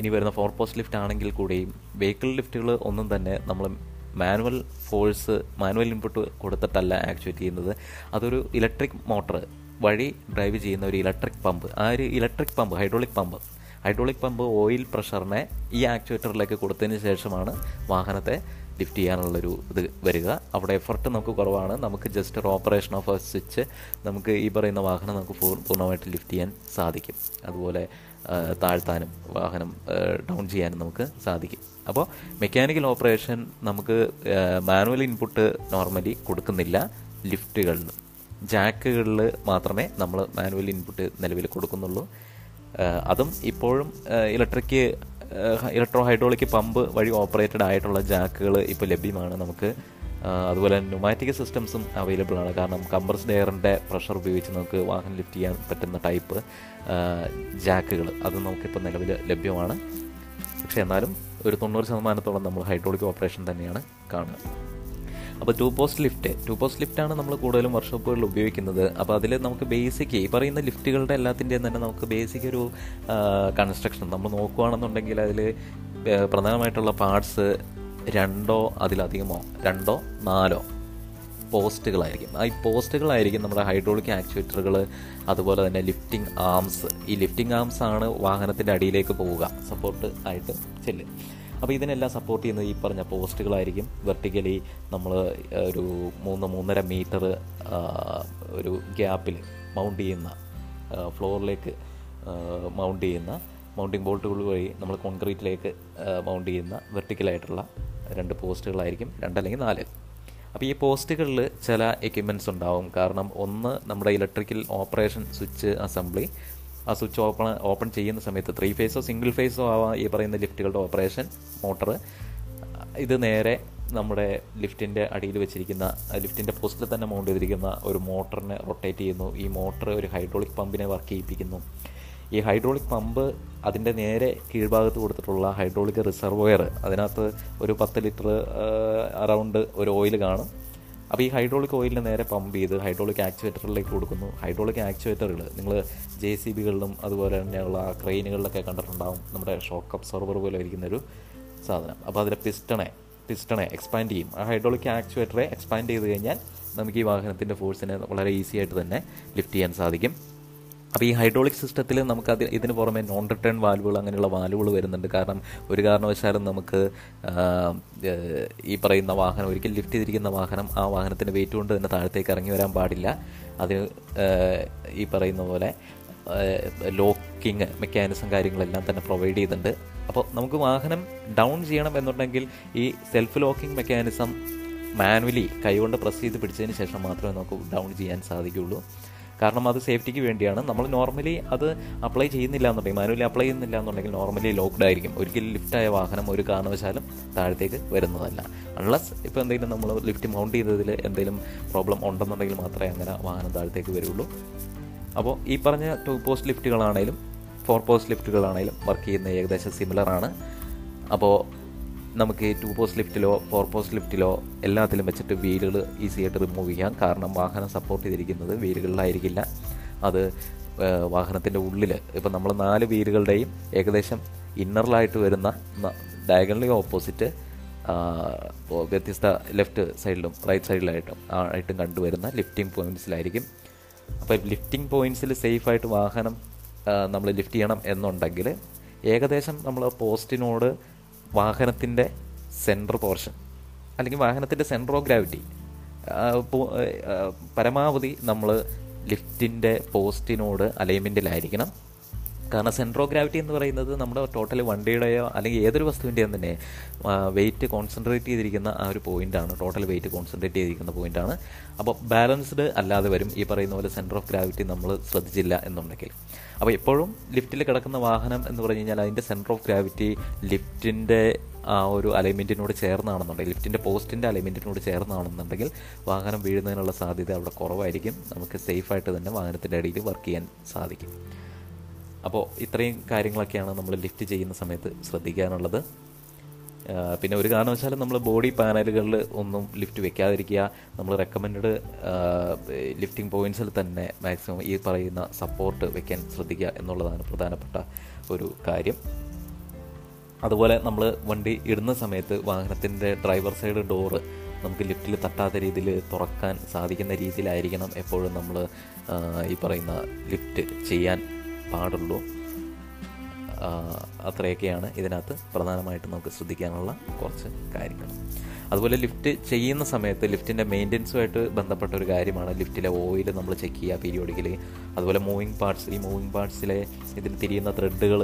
ഇനി വരുന്ന ഫോർ പോസ്റ്റ് ലിഫ്റ്റ് ആണെങ്കിൽ കൂടിയും വെഹിക്കിൾ ലിഫ്റ്റുകൾ ഒന്നും തന്നെ നമ്മൾ മാനുവൽ ഫോഴ്സ് മാനുവൽ ഇൻപുട്ട് കൊടുത്തിട്ടല്ല ആക്ച്വേറ്റ് ചെയ്യുന്നത്. അതൊരു ഇലക്ട്രിക് മോട്ടർ വഴി ഡ്രൈവ് ചെയ്യുന്ന ഒരു ഇലക്ട്രിക് പമ്പ്. ആ ഒരു electric pump hydraulic pump. Hydraulic pump oil പ്രഷറിനെ ഈ ആക്ച്വേറ്ററിലേക്ക് കൊടുത്തതിന് ശേഷമാണ് വാഹനത്തെ ലിഫ്റ്റ് ചെയ്യാനുള്ളൊരു ഇത് വരിക. അവിടെ എഫർട്ട് നമുക്ക് കുറവാണ്. നമുക്ക് ജസ്റ്റ് ഒരു ഓപ്പറേഷൻ ഓഫ് സ്വിച്ച് നമുക്ക് ഈ പറയുന്ന വാഹനം നമുക്ക് പൂർ- പൂർണമായിട്ട് ലിഫ്റ്റ് ചെയ്യാൻ സാധിക്കും. അതുപോലെ താഴ്ത്താനും വാഹനം ഡൗൺ ചെയ്യാനും നമുക്ക് സാധിക്കും. അപ്പോൾ മെക്കാനിക്കൽ ഓപ്പറേഷൻ നമുക്ക് മാനുവൽ ഇൻപുട്ട് നോർമലി കൊടുക്കുന്നില്ല ലിഫ്റ്റുകളിൽ ജാക്കുകളിൽ മാത്രമേ നമ്മൾ മാനുവൽ ഇൻപുട്ട് നിലവിൽ കൊടുക്കുന്നുള്ളൂ. അതും ഇപ്പോഴും ഇലക്ട്രിക് ഇലക്ട്രോ ഹൈഡ്രോളിക് പമ്പ് വഴി ഓപ്പറേറ്റഡ് ആയിട്ടുള്ള ജാക്കുകൾ ഇപ്പോൾ ലഭ്യമാണ് നമുക്ക് അതുപോലെ ന്യൂമാറ്റിക് സിസ്റ്റംസും അവൈലബിൾ ആണ്. കാരണം കംപ്രസ്ഡ് എയറിന്റെ പ്രഷർ ഉപയോഗിച്ച് നമുക്ക് വാഹനം ലിഫ്റ്റ് ചെയ്യാൻ പറ്റുന്ന ടൈപ്പ് ജാക്കുകൾ അത് നമുക്കിപ്പോൾ നിലവിൽ ലഭ്യമാണ്. പക്ഷേ എന്നാലും ഒരു തൊണ്ണൂറ് ശതമാനത്തോളം നമ്മൾ ഹൈഡ്രോളിക് ഓപ്പറേഷൻ തന്നെയാണ് കാണുക അപ്പോൾ two post lift two post ലിഫ്റ്റാണ് നമ്മൾ കൂടുതലും വർക്ക്ഷോപ്പുകളിൽ ഉപയോഗിക്കുന്നത്. അപ്പോൾ അതിൽ നമുക്ക് ബേസിക് ഈ പറയുന്ന ലിഫ്റ്റുകളുടെ എല്ലാത്തിന്റെയും തന്നെ നമുക്ക് ബേസിക് ഒരു കൺസ്ട്രക്ഷൻ നമ്മൾ നോക്കുകയാണെന്നുണ്ടെങ്കിൽ അതിൽ പ്രധാനമായിട്ടുള്ള പാർട്സ് രണ്ടോ അതിലധികമോ രണ്ടോ നാലോ പോസ്റ്റുകളായിരിക്കും. ആ ഈ പോസ്റ്റുകളായിരിക്കും നമ്മുടെ ഹൈഡ്രോളിക് ആക്ച്വേറ്ററുകൾ അതുപോലെ തന്നെ ലിഫ്റ്റിംഗ് ആംസ്. ഈ ലിഫ്റ്റിംഗ് ആംസ് ആണ് വാഹനത്തിന്റെ അടിയിലേക്ക് പോവുക സപ്പോർട്ട് ആയിട്ട് ചെല്ലും. അപ്പോൾ ഇതിനെല്ലാം സപ്പോർട്ട് ചെയ്യുന്നത് ഈ പറഞ്ഞ പോസ്റ്റുകളായിരിക്കും. വെർട്ടിക്കലി നമ്മൾ ഒരു മൂന്ന് മൂന്നര മീറ്റർ ഒരു ഗ്യാപ്പിൽ മൗണ്ട് ചെയ്യുന്ന ഫ്ലോറിലേക്ക് മൗണ്ട് ചെയ്യുന്ന മൗണ്ടിങ് ബോൾട്ടുകൾ വഴി നമ്മൾ കോൺക്രീറ്റിലേക്ക് മൗണ്ട് ചെയ്യുന്ന വെർട്ടിക്കലായിട്ടുള്ള രണ്ട് പോസ്റ്റുകളായിരിക്കും രണ്ടല്ലെങ്കിൽ നാല്. അപ്പോൾ ഈ പോസ്റ്റുകളിൽ ചില എക്യുപ്മെന്റ്സ് ഉണ്ടാവും. കാരണം ഒന്ന് നമ്മുടെ ഇലക്ട്രിക്കൽ ഓപ്പറേഷൻ സ്വിച്ച് അസംബ്ലി ആ സ്വിച്ച് ഓപ്പൺ ഓപ്പൺ ചെയ്യുന്ന സമയത്ത് ത്രീ ഫേസോ സിംഗിൾ ഫേസോ ആവാം ഈ പറയുന്ന ലിഫ്റ്റുകളുടെ ഓപ്പറേഷൻ മോട്ടർ ഇത് നേരെ നമ്മുടെ ലിഫ്റ്റിന്റെ അടിയിൽ വെച്ചിരിക്കുന്ന ലിഫ്റ്റിന്റെ പോസ്റ്റിൽ തന്നെ മൗണ്ട് ചെയ്തിരിക്കുന്ന ഒരു മോട്ടറിനെ റൊട്ടേറ്റ് ചെയ്യുന്നു. ഈ മോട്ടർ ഒരു ഹൈഡ്രോളിക് പമ്പിനെ വർക്ക് ചെയ്യിപ്പിക്കുന്നു. ഈ ഹൈഡ്രോളിക് പമ്പ് അതിന്റെ നേരെ കീഴ്ഭാഗത്ത് കൊടുത്തിട്ടുള്ള ഹൈഡ്രോളിക് റിസർവോയർ അതിനകത്ത് ഒരു പത്ത് ലിറ്റർ അറൗണ്ട് ഒരു ഓയിൽ കാണും. അപ്പോൾ ഈ ഹൈഡ്രോളിക് ഓയിലിനെ നേരെ പമ്പ് ചെയ്ത് ഹൈഡ്രോളിക് ആക്ച്വേറ്ററിലേക്ക് കൊടുക്കുന്നു. ഹൈഡ്രോളിക് ആക്ച്വേറ്ററുകൾ നിങ്ങൾ ജെ സി ബികളിലും അതുപോലെ തന്നെയുള്ള ക്രെയിനുകളിലൊക്കെ കണ്ടിട്ടുണ്ടാവും നമ്മുടെ ഷോക്ക് അബ്സോർബർ പോലെ ഇരിക്കുന്ന ഒരു സാധനം. അപ്പോൾ അതിലെ പിസ്റ്റണെ പിസ്റ്റണെ എക്സ്പാൻഡ് ചെയ്യും. ആ ഹൈഡ്രോളിക് ആക്ച്വേറ്ററെ എക്സ്പാൻഡ് ചെയ്ത് കഴിഞ്ഞാൽ നമുക്ക് ഈ വാഹനത്തിന്റെ ഫോഴ്സിനെ വളരെ ഈസി ആയിട്ട് തന്നെ ലിഫ്റ്റ് ചെയ്യാൻ സാധിക്കും. അപ്പോൾ ഈ ഹൈഡ്രോളിക് സിസ്റ്റത്തിൽ നമുക്ക് അത് ഇതിന് പുറമെ നോൺ റിട്ടേൺ വാൽവുകൾ അങ്ങനെയുള്ള വാൽവുകൾ വരുന്നുണ്ട്. കാരണം ഒരു കാരണവശാലും നമുക്ക് ഈ പറയുന്ന വാഹനം ഒരിക്കൽ ലിഫ്റ്റ് ചെയ്തിരിക്കുന്ന വാഹനം ആ വാഹനത്തിന്റെ വെയിറ്റ് കൊണ്ട് തന്നെ താഴത്തേക്ക് ഇറങ്ങി വരാൻ പാടില്ല. അതിന് ഈ പറയുന്ന പോലെ ലോക്കിങ് മെക്കാനിസം കാര്യങ്ങളെല്ലാം തന്നെ പ്രൊവൈഡ് ചെയ്യുന്നുണ്ട്. അപ്പോൾ നമുക്ക് വാഹനം ഡൗൺ ചെയ്യണം എന്നുണ്ടെങ്കിൽ ഈ സെൽഫ് ലോക്കിംഗ് മെക്കാനിസം മാനുവലി കൈകൊണ്ട് പ്രസ് ചെയ്ത് പിടിച്ചതിന് ശേഷം മാത്രമേ നമുക്ക് ഡൗൺ ചെയ്യാൻ സാധിക്കുകയുള്ളൂ കാരണം അത് സേഫ്റ്റിക്ക് വേണ്ടിയാണ്. നമ്മൾ നോർമലി അത് അപ്ലൈ ചെയ്യുന്നില്ല എന്നുണ്ടെങ്കിൽ മാനുവലി അപ്ലൈ ചെയ്യുന്നില്ല എന്നുണ്ടെങ്കിൽ നോർമലി ലോക്ക്ഡ് ആയിരിക്കും. ഒരിക്കലും ലിഫ്റ്റായ വാഹനം ഒരു കാരണവശാലും താഴത്തേക്ക് വരുന്നതല്ല. അൺലസ് ഇപ്പോൾ എന്തെങ്കിലും നമ്മൾ ലിഫ്റ്റ് മൗണ്ട് ചെയ്തതിൽ എന്തെങ്കിലും പ്രോബ്ലം ഉണ്ടെന്നുണ്ടെങ്കിൽ മാത്രമേ അങ്ങനെ വാഹനം താഴത്തേക്ക് വരുള്ളൂ. അപ്പോൾ ഈ പറഞ്ഞ ടു പോസ്റ്റ് ലിഫ്റ്റുകളാണെങ്കിലും ഫോർ പോസ്റ്റ് ലിഫ്റ്റുകളാണെങ്കിലും വർക്ക് ചെയ്യുന്ന ഏകദേശം സിമിലർ ആണ്. അപ്പോൾ നമുക്ക് ടു പോസ്റ്റ് ലിഫ്റ്റിലോ ഫോർ പോസ്റ്റ് ലിഫ്റ്റിലോ എല്ലാത്തിലും വെച്ചിട്ട് വീലുകൾ ഈസി ആയിട്ട് റിമൂവ് ചെയ്യാം. കാരണം വാഹനം സപ്പോർട്ട് ചെയ്തിരിക്കുന്നത് വീലുകളിലായിരിക്കില്ല. അത് വാഹനത്തിന്റെ ഉള്ളിൽ ഇപ്പം നമ്മൾ നാല് വീലുകളുടെയും ഏകദേശം ഇന്നറിലായിട്ട് വരുന്ന ഡയഗണലി ഓപ്പോസിറ്റ് വ്യത്യസ്ത ലെഫ്റ്റ് സൈഡിലും റൈറ്റ് സൈഡിലായിട്ടും ആയിട്ടും കണ്ടുവരുന്ന ലിഫ്റ്റിംഗ് പോയിന്റ്സിലായിരിക്കും അപ്പോൾ ലിഫ്റ്റിംഗ് പോയിന്റ്സിൽ സേഫായിട്ട് വാഹനം നമ്മൾ ലിഫ്റ്റ് ചെയ്യണം എന്നുണ്ടെങ്കിൽ ഏകദേശം നമ്മൾ പോസ്റ്റിനോട് വാഹനത്തിന്റെ സെൻട്രൽ പോർഷൻ അല്ലെങ്കിൽ വാഹനത്തിന്റെ സെന്റർ ഓഫ് ഗ്രാവിറ്റി പരമാവധി നമ്മൾ ലിഫ്റ്റിന്റെ പോസ്റ്റിനോട് അലൈൻമെന്റിലായിരിക്കണം. കാരണം സെൻട്രോ ഗ്രാവിറ്റി എന്ന് പറയുന്നത് നമ്മുടെ ടോട്ടൽ വണ്ടിയുടെയോ അല്ലെങ്കിൽ ഏതൊരു വസ്തുവിന്റെയും തന്നെ വെയിറ്റ് കോൺസെൻട്രേറ്റ് ചെയ്തിരിക്കുന്ന ആ ഒരു പോയിന്റാണ് ടോട്ടൽ വെയിറ്റ് കോൺസെൻട്രേറ്റ് ചെയ്തിരിക്കുന്ന പോയിന്റാണ് അപ്പോൾ ബാലൻസ്ഡ് അല്ലാതെ വരും. ഈ പറയുന്ന പോലെ സെന്റർ ഓഫ് ഗ്രാവിറ്റി നമ്മൾ ശ്രദ്ധിച്ചില്ല എന്നുണ്ടെങ്കിൽ. അപ്പോൾ എപ്പോഴും ലിഫ്റ്റിൽ കിടക്കുന്ന വാഹനം എന്ന് പറഞ്ഞു കഴിഞ്ഞാൽ അതിന്റെ സെന്റർ ഓഫ് ഗ്രാവിറ്റി ലിഫ്റ്റിന്റെ ആ ഒരു അലൈൻമെന്റിനോട് ചേർന്നാണെന്നുണ്ടെങ്കിൽ ലിഫ്റ്റിന്റെ പോസ്റ്റിന്റെ അലൈൻമെന്റിനോട് ചേർന്നാണെന്നുണ്ടെങ്കിൽ വാഹനം വീഴുന്നതിനുള്ള സാധ്യത അവിടെ കുറവായിരിക്കും. നമുക്ക് സേഫായിട്ട് തന്നെ വാഹനത്തിന്റെ അടിയിൽ വർക്ക് ചെയ്യാൻ സാധിക്കും. അപ്പോൾ ഇത്രയും കാര്യങ്ങളൊക്കെയാണ് നമ്മൾ ലിഫ്റ്റ് ചെയ്യുന്ന സമയത്ത് ശ്രദ്ധിക്കാനുള്ളത്. പിന്നെ ഒരു കാരണവശാലും നമ്മൾ ബോഡി പാനലുകളിൽ ഒന്നും ലിഫ്റ്റ് വെക്കാതിരിക്കുക. നമ്മൾ റെക്കമെൻഡ് ലിഫ്റ്റിംഗ് പോയിന്റ്സിൽ തന്നെ മാക്സിമം ഈ പറയുന്ന സപ്പോർട്ട് വെക്കാൻ ശ്രദ്ധിക്കുക എന്നുള്ളതാണ് പ്രധാനപ്പെട്ട ഒരു കാര്യം. അതുപോലെ നമ്മൾ വണ്ടി ഇടുന്ന സമയത്ത് വാഹനത്തിന്റെ ഡ്രൈവർ സൈഡ് ഡോറ് നമുക്ക് ലിഫ്റ്റിൽ തട്ടാത്ത രീതിയിൽ തുറക്കാൻ സാധിക്കുന്ന രീതിയിലായിരിക്കണം എപ്പോഴും നമ്മൾ ഈ പറയുന്ന ലിഫ്റ്റ് ചെയ്യാൻ പാടുള്ളൂ. അത്രയൊക്കെയാണ് ഇതിനകത്ത് പ്രധാനമായിട്ടും നമുക്ക് ശ്രദ്ധിക്കാനുള്ള കുറച്ച് കാര്യങ്ങൾ. അതുപോലെ ലിഫ്റ്റ് ചെയ്യുന്ന സമയത്ത് ലിഫ്റ്റിന്റെ മെയിന്റനൻസുമായിട്ട് ബന്ധപ്പെട്ട ഒരു കാര്യമാണ് ലിഫ്റ്റിലെ ഓയിൽ നമ്മൾ ചെക്ക് ചെയ്യുക പീരിയോഡിക്കലി. അതുപോലെ മൂവിങ് പാർട്സ് ഈ മൂവിങ് പാർട്സിലെ ഇതിൽ തിരിയുന്ന ത്രെഡുകൾ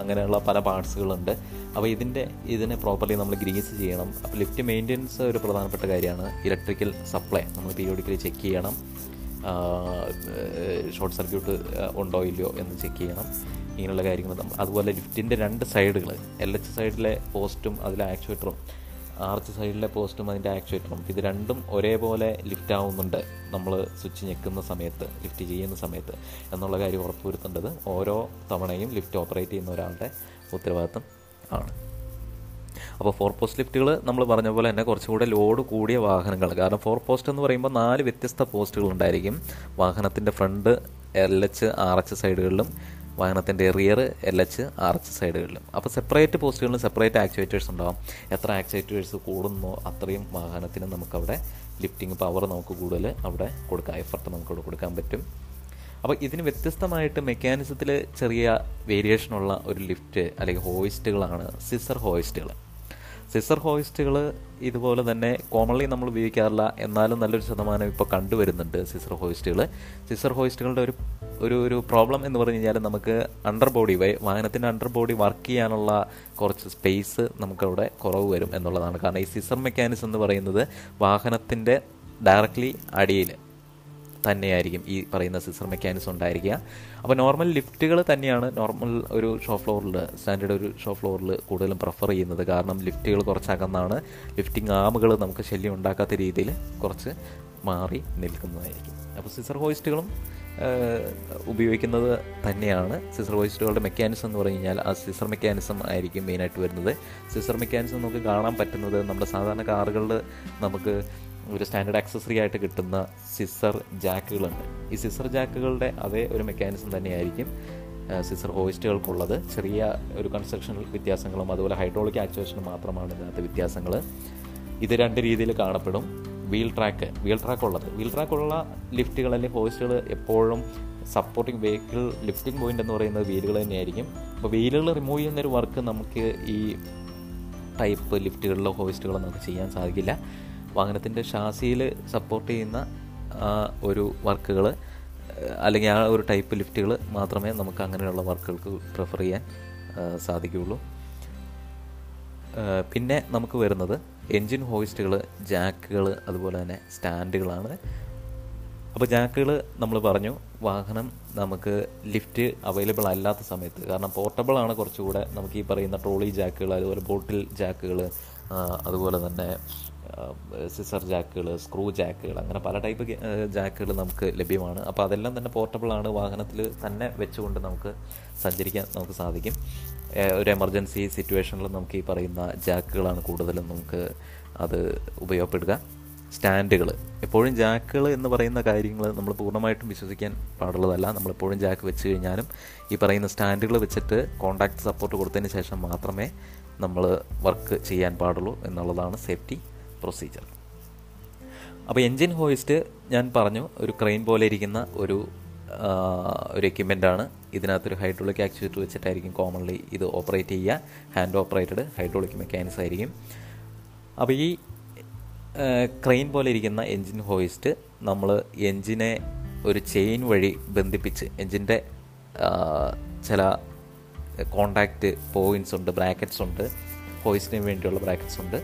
അങ്ങനെയുള്ള പല പാർട്സുകളുണ്ട്. അപ്പോൾ ഇതിന്റെ ഇതിനെ പ്രോപ്പർലി നമ്മൾ ഗ്രീസ് ചെയ്യണം. അപ്പോൾ ലിഫ്റ്റ് മെയിന്റനൻസ് ഒരു പ്രധാനപ്പെട്ട കാര്യമാണ്. ഇലക്ട്രിക്കൽ സപ്ലൈ നമ്മൾ പീരിയോഡിക്കലി ചെക്ക് ചെയ്യണം. ഷോർട്ട് സർക്യൂട്ട് ഉണ്ടോ ഇല്ലയോ എന്ന് ചെക്ക് ചെയ്യണം. ഇങ്ങനെയുള്ള കാര്യങ്ങൾ അതുപോലെ ലിഫ്റ്റിന്റെ രണ്ട് സൈഡുകൾ എൽ എച്ച് സൈഡിലെ പോസ്റ്റും അതിലെ ആക്ച്വേറ്ററും ആർച്ച് സൈഡിലെ പോസ്റ്റും അതിന്റെ ആക്ച്വേറ്ററും ഇത് രണ്ടും ഒരേപോലെ ലിഫ്റ്റ് ആവുന്നുണ്ട് നമ്മൾ സ്വിച്ച് ഞെക്കുന്ന സമയത്ത് ലിഫ്റ്റ് ചെയ്യുന്ന സമയത്ത് എന്നുള്ള കാര്യം ഉറപ്പുവരുത്തേണ്ടത് ഓരോ തവണയും ലിഫ്റ്റ് ഓപ്പറേറ്റ് ചെയ്യുന്ന ഒരാളുടെ ഉത്തരവാദിത്തം ആണ്. അപ്പോൾ ഫോർ പോസ്റ്റ് ലിഫ്റ്റുകൾ നമ്മൾ പറഞ്ഞ പോലെ തന്നെ കുറച്ചുകൂടെ ലോഡ് കൂടിയ വാഹനങ്ങൾ കാരണം ഫോർ പോസ്റ്റ് എന്ന് പറയുമ്പോൾ നാല് വ്യത്യസ്ത പോസ്റ്റുകൾ ഉണ്ടായിരിക്കും. വാഹനത്തിന്റെ front L H R H സൈഡുകളിലും വാഹനത്തിന്റെ rear L H R H സൈഡുകളിലും അപ്പോൾ സെപ്പറേറ്റ് പോസ്റ്റുകളിലും സെപ്പറേറ്റ് ആക്ച്വേറ്റേഴ്സ് ഉണ്ടാവും. എത്ര ആക്ച്വേറ്റേഴ്സ് കൂടുന്നോ അത്രയും വാഹനത്തിന് നമുക്കവിടെ ലിഫ്റ്റിംഗ് പവർ നമുക്ക് കൂടുതൽ അവിടെ കൊടുക്കാം. എഫർട്ട് നമുക്കവിടെ കൊടുക്കാൻ പറ്റും. അപ്പോൾ ഇതിന് വ്യത്യസ്തമായിട്ട് മെക്കാനിസത്തിൽ ചെറിയ വേരിയേഷനുള്ള ഒരു ലിഫ്റ്റ് അല്ലെങ്കിൽ ഹോയിസ്റ്റുകളാണ് സിസർ ഹോയിസ്റ്റുകൾ സിസർ ഹോയിസ്റ്റുകൾ ഇതുപോലെ തന്നെ കോമൺലി നമ്മൾ ഉപയോഗിക്കാറില്ല. എന്നാലും നല്ലൊരു ശതമാനം ഇപ്പോൾ കണ്ടുവരുന്നുണ്ട് സിസർ ഹോയിസ്റ്റുകൾ സിസർ ഹോയിസ്റ്റുകളുടെ ഒരു ഒരു ഒരു പ്രോബ്ലം എന്ന് പറഞ്ഞു കഴിഞ്ഞാൽ നമുക്ക് അണ്ടർ ബോഡി വൈ വാഹനത്തിന്റെ അണ്ടർ ബോഡി വർക്ക് ചെയ്യാനുള്ള കുറച്ച് സ്പേസ് നമുക്കവിടെ കുറവ് വരും എന്നുള്ളതാണ്. കാരണം ഈ സിസർ മെക്കാനിസം എന്ന് പറയുന്നത് വാഹനത്തിന്റെ ഡയറക്റ്റ്ലി അടിയിൽ തന്നെയായിരിക്കും ഈ പറയുന്ന സിസർ മെക്കാനിസം ഉണ്ടായിരിക്കുക. അപ്പോൾ നോർമൽ ലിഫ്റ്റുകൾ തന്നെയാണ് നോർമൽ ഒരു ഷോ ഫ്ലോറിൽ സ്റ്റാൻഡേർഡ് ഒരു ഷോ ഫ്ലോറിൽ കൂടുതലും പ്രിഫർ ചെയ്യുന്നത്. കാരണം ലിഫ്റ്റുകൾ കുറച്ചകന്നാണ്. ലിഫ്റ്റിംഗ് ആമുകൾ നമുക്ക് ശല്യം ഉണ്ടാക്കാത്ത രീതിയിൽ കുറച്ച് മാറി നിൽക്കുന്നതായിരിക്കും. അപ്പോൾ സിസർ ഹോയിസ്റ്റുകളും ഉപയോഗിക്കുന്നത് തന്നെയാണ്. സിസർ ഹോയിസ്റ്റുകളുടെ മെക്കാനിസം എന്ന് പറഞ്ഞു കഴിഞ്ഞാൽ ആ സിസർ മെക്കാനിസം ആയിരിക്കും മെയിനായിട്ട് വരുന്നത്. സിസർ മെക്കാനിസം നമുക്ക് കാണാൻ പറ്റുന്നത് നമ്മുടെ സാധാരണ കാറുകളിൽ നമുക്ക് ഒരു സ്റ്റാൻഡേർഡ് അക്സസറി ആയിട്ട് കിട്ടുന്ന സിസർ ജാക്കുകളുണ്ട് ഈ സിസർ ജാക്കുകളുടെ അതേ ഒരു മെക്കാനിസം തന്നെയായിരിക്കും സിസർ ഹോയിസ്റ്റുകൾക്കുള്ളത് ചെറിയ ഒരു കൺസ്ട്രക്ഷൻ വ്യത്യാസങ്ങളും അതുപോലെ ഹൈഡ്രോളിക് ആക്ച്വേഷനും മാത്രമാണ് ഇതിനകത്ത് വ്യത്യാസങ്ങൾ. ഇത് രണ്ട് രീതിയിൽ കാണപ്പെടും. വീൽ ട്രാക്ക് വീൽ ട്രാക്ക് ഉള്ളത്. വീൽ ട്രാക്ക് ഉള്ള ലിഫ്റ്റുകൾ അല്ലെങ്കിൽ ഹോയിസ്റ്റുകൾ എപ്പോഴും സപ്പോർട്ടിംഗ് വെഹിക്കിൾ ലിഫ്റ്റിംഗ് പോയിന്റ് എന്ന് പറയുന്നത് വീലുകൾ തന്നെയായിരിക്കും. അപ്പോൾ വീലുകൾ റിമൂവ് ചെയ്യുന്നൊരു വർക്ക് നമുക്ക് ഈ ടൈപ്പ് ലിഫ്റ്റുകളിലോ ഹോയിസ്റ്റുകളോ നമുക്ക് ചെയ്യാൻ സാധിക്കില്ല. വാഹനത്തിന്റെ ഷാസിയിൽ സപ്പോർട്ട് ചെയ്യുന്ന ഒരു വർക്കുകൾ അല്ലെങ്കിൽ ആ ഒരു ടൈപ്പ് ലിഫ്റ്റുകൾ മാത്രമേ നമുക്ക് അങ്ങനെയുള്ള വർക്കുകൾക്ക് പ്രിഫർ ചെയ്യാൻ സാധിക്കുകയുള്ളൂ. പിന്നെ നമുക്ക് വരുന്നത് എൻജിൻ ഹോയിസ്റ്റുകൾ ജാക്കുകൾ അതുപോലെ തന്നെ സ്റ്റാൻഡുകളാണ് അപ്പോൾ ജാക്കുകൾ നമ്മൾ പറഞ്ഞു വാഹനം നമുക്ക് ലിഫ്റ്റ് അവൈലബിൾ അല്ലാത്ത സമയത്ത് കാരണം പോർട്ടബിൾ ആണ് കുറച്ചുകൂടെ നമുക്ക് ഈ പറയുന്ന ട്രോളി ജാക്കുകൾ അതുപോലെ ബോട്ടിൽ ജാക്കുകൾ അതുപോലെ തന്നെ സിസർ ജാക്കുകൾ സ്ക്രൂ ജാക്കുകൾ അങ്ങനെ പല ടൈപ്പ് ജാക്കുകൾ നമുക്ക് ലഭ്യമാണ്. അപ്പോൾ അതെല്ലാം തന്നെ പോർട്ടബിൾ ആണ്. വാഹനത്തിൽ തന്നെ വെച്ചുകൊണ്ട് നമുക്ക് സഞ്ചരിക്കാൻ നമുക്ക് സാധിക്കും. ഒരു എമർജൻസി സിറ്റുവേഷനിൽ നമുക്ക് ഈ പറയുന്ന ജാക്കുകളാണ് കൂടുതലും നമുക്ക് അത് ഉപയോഗപ്പെടുക. സ്റ്റാൻഡുകൾ എപ്പോഴും ജാക്കുകൾ എന്ന് പറയുന്ന കാര്യങ്ങൾ നമ്മൾ പൂർണമായിട്ടും വിശ്വസിക്കാൻ പാടുള്ളതല്ല. നമ്മളെപ്പോഴും ജാക്ക് വെച്ച് കഴിഞ്ഞാലും ഈ പറയുന്ന സ്റ്റാൻഡുകൾ വെച്ചിട്ട് കോണ്ടാക്ട് സപ്പോർട്ട് കൊടുത്തതിന് ശേഷം മാത്രമേ നമ്മൾ വർക്ക് ചെയ്യാൻ പാടുള്ളൂ എന്നുള്ളതാണ് സേഫ്റ്റി പ്രൊസീജിയർ അപ്പോൾ എൻജിൻ ഹോയിസ്റ്റ് ഞാൻ പറഞ്ഞു ഒരു ക്രെയിൻ പോലെ ഇരിക്കുന്ന ഒരു ഒരു എക്യുപ്മെന്റാണ് ഇതിനകത്തൊരു ഹൈഡ്രോളിക് ആക്ച്വേറ്റർ വെച്ചിട്ടായിരിക്കും കോമൺലി ഇത് ഓപ്പറേറ്റ് ചെയ്യുക. ഹാൻഡ് ഓപ്പറേറ്റഡ് ഹൈഡ്രോളിക് മെക്കാനിക്സ് ആയിരിക്കും. അപ്പോൾ ഈ ക്രെയിൻ പോലെ ഇരിക്കുന്ന എൻജിൻ ഹോയിസ്റ്റ് നമ്മൾ എൻജിനെ ഒരു ചെയിൻ വഴി ബന്ധിപ്പിച്ച് എൻജിന്റെ ചില കോണ്ടാക്റ്റ് പോയിന്റ്സ് ഉണ്ട് ബ്രാക്കറ്റ്സ് ഉണ്ട് ഹോയിസ്റ്റിന് വേണ്ടിയുള്ള ബ്രാക്കറ്റ്സ് ഉണ്ട്.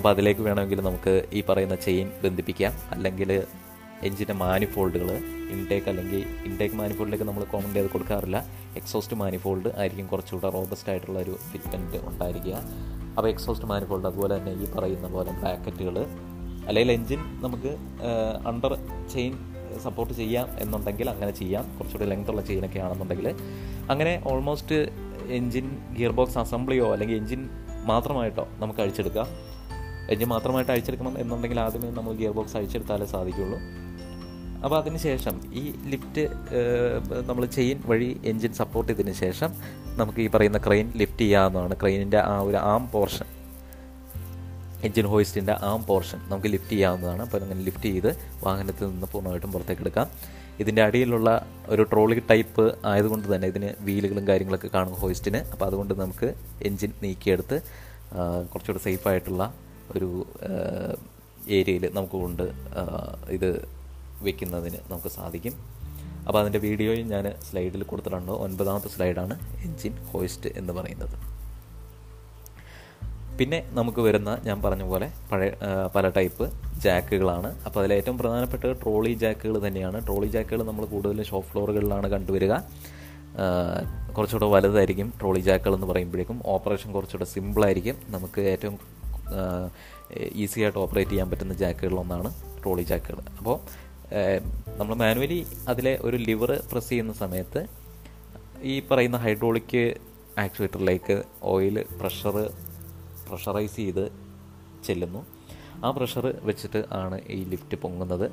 അപ്പോൾ അതിലേക്ക് വേണമെങ്കിൽ നമുക്ക് ഈ പറയുന്ന ചെയിൻ ബന്ധിപ്പിക്കാം. അല്ലെങ്കിൽ എഞ്ചിന്റെ മാനിഫോൾഡുകൾ ഇൻടേക്ക് അല്ലെങ്കിൽ ഇൻടേക്ക് മാനിഫോൾഡിലേക്ക് നമ്മൾ കോമൺ ചെയ്ത് കൊടുക്കാറില്ല. എക്സോസ്റ്റ് മാനിഫോൾഡ് ആയിരിക്കും കുറച്ചുകൂടെ റോബസ്റ്റ് ആയിട്ടുള്ള ഒരു ഫിറ്റ്മെന്റ് ഉണ്ടായിരിക്കുക. അപ്പോൾ എക്സോസ്റ്റ് മാനിഫോൾഡ് അതുപോലെ തന്നെ ഈ പറയുന്ന പോലെ ബ്രാക്കറ്റുകൾ അല്ലെങ്കിൽ എൻജിൻ നമുക്ക് അണ്ടർ ചെയിൻ സപ്പോർട്ട് ചെയ്യാം എന്നുണ്ടെങ്കിൽ അങ്ങനെ ചെയ്യാം. കുറച്ചുകൂടി ലെങ്ത് ഉള്ള ചെയിനൊക്കെ ആണെന്നുണ്ടെങ്കിൽ. അങ്ങനെ ഓൾമോസ്റ്റ് എൻജിൻ ഗിയർ ബോക്സ് അസംബ്ലിയോ അല്ലെങ്കിൽ എൻജിൻ മാത്രമായിട്ടോ നമുക്ക് അഴിച്ചെടുക്കാം. എൻജിൻ മാത്രമായിട്ട് അഴിച്ചെടുക്കണം എന്നുണ്ടെങ്കിൽ ആദ്യമേ നമ്മൾ ഗിയർ ബോക്സ് അഴിച്ചെടുത്താലേ സാധിക്കുള്ളൂ. അപ്പോൾ അതിനുശേഷം ഈ ലിഫ്റ്റ് നമ്മൾ ചെയിൻ വഴി എൻജിൻ സപ്പോർട്ട് ചെയ്തതിന് ശേഷം നമുക്ക് ഈ പറയുന്ന ക്രെയിൻ ലിഫ്റ്റ് ചെയ്യാവുന്നതാണ്. ക്രെയിനിന്റെ ആ ഒരു ആം പോർഷൻ എൻജിൻ ഹോയിസ്റ്റിന്റെ ആം പോർഷൻ നമുക്ക് ലിഫ്റ്റ് ചെയ്യാവുന്നതാണ്. അപ്പോൾ അങ്ങനെ ലിഫ്റ്റ് ചെയ്ത് വാഹനത്തിൽ നിന്ന് പൂർണമായിട്ടും പുറത്തേക്ക് എടുക്കാം. ഇതിന്റെ അടിയിലുള്ള ഒരു ട്രോളി ടൈപ്പ് ആയതുകൊണ്ട് തന്നെ ഇതിന് വീലുകളും കാര്യങ്ങളൊക്കെ കാണും ഹോയിസ്റ്റിന്. അപ്പോൾ അതുകൊണ്ട് നമുക്ക് എൻജിൻ നീക്കിയെടുത്ത് കുറച്ചുകൂടി സേഫായിട്ടുള്ള ഒരു ഏരിയയിൽ നമുക്ക് കൊണ്ട് ഇത് വെക്കുന്നതിന് നമുക്ക് സാധിക്കും. അപ്പോൾ അതിന്റെ വീഡിയോയും ഞാൻ സ്ലൈഡിൽ കൊടുത്തിട്ടുണ്ട്. ഒൻപതാമത്തെ സ്ലൈഡാണ് എഞ്ചിൻ ഹോയിസ്റ്റ് എന്ന് പറയുന്നത്. പിന്നെ നമുക്ക് വരുന്ന ഞാൻ പറഞ്ഞ പോലെ പഴയ പല ടൈപ്പ് ജാക്കുകളാണ്. അപ്പോൾ അതിലേറ്റവും പ്രധാനപ്പെട്ട ട്രോളി ജാക്കുകൾ തന്നെയാണ്. ട്രോളി ജാക്കുകൾ നമ്മൾ കൂടുതലും ഷോപ്പ് ഫ്ലോറുകളിലാണ് കണ്ടുവരിക. കുറച്ചുകൂടെ വലുതായിരിക്കും ട്രോളി ജാക്കുകൾ എന്ന് പറയുമ്പോഴേക്കും. ഓപ്പറേഷൻ കുറച്ചുകൂടെ സിമ്പിളായിരിക്കും. നമുക്ക് ഏറ്റവും ഈസി ആയിട്ട് ഓപ്പറേറ്റ് ചെയ്യാൻ പറ്റുന്ന ജാക്കുകളിലൊന്നാണ് ട്രോളി ജാക്കുകൾ. അപ്പോൾ നമ്മൾ മാനുവലി അതിലെ ഒരു ലിവർ പ്രസ് ചെയ്യുന്ന സമയത്ത് ഈ പറയുന്ന ഹൈഡ്രോളിക് ആക്ച്വേറ്ററിലേക്ക് ഓയിൽ പ്രഷർ പ്രഷറൈസ് ചെയ്ത് ചെല്ലുന്നു. ആ പ്രഷർ വെച്ചിട്ട് ആണ് ഈ ലിഫ്റ്റ് പൊങ്ങുന്നത്.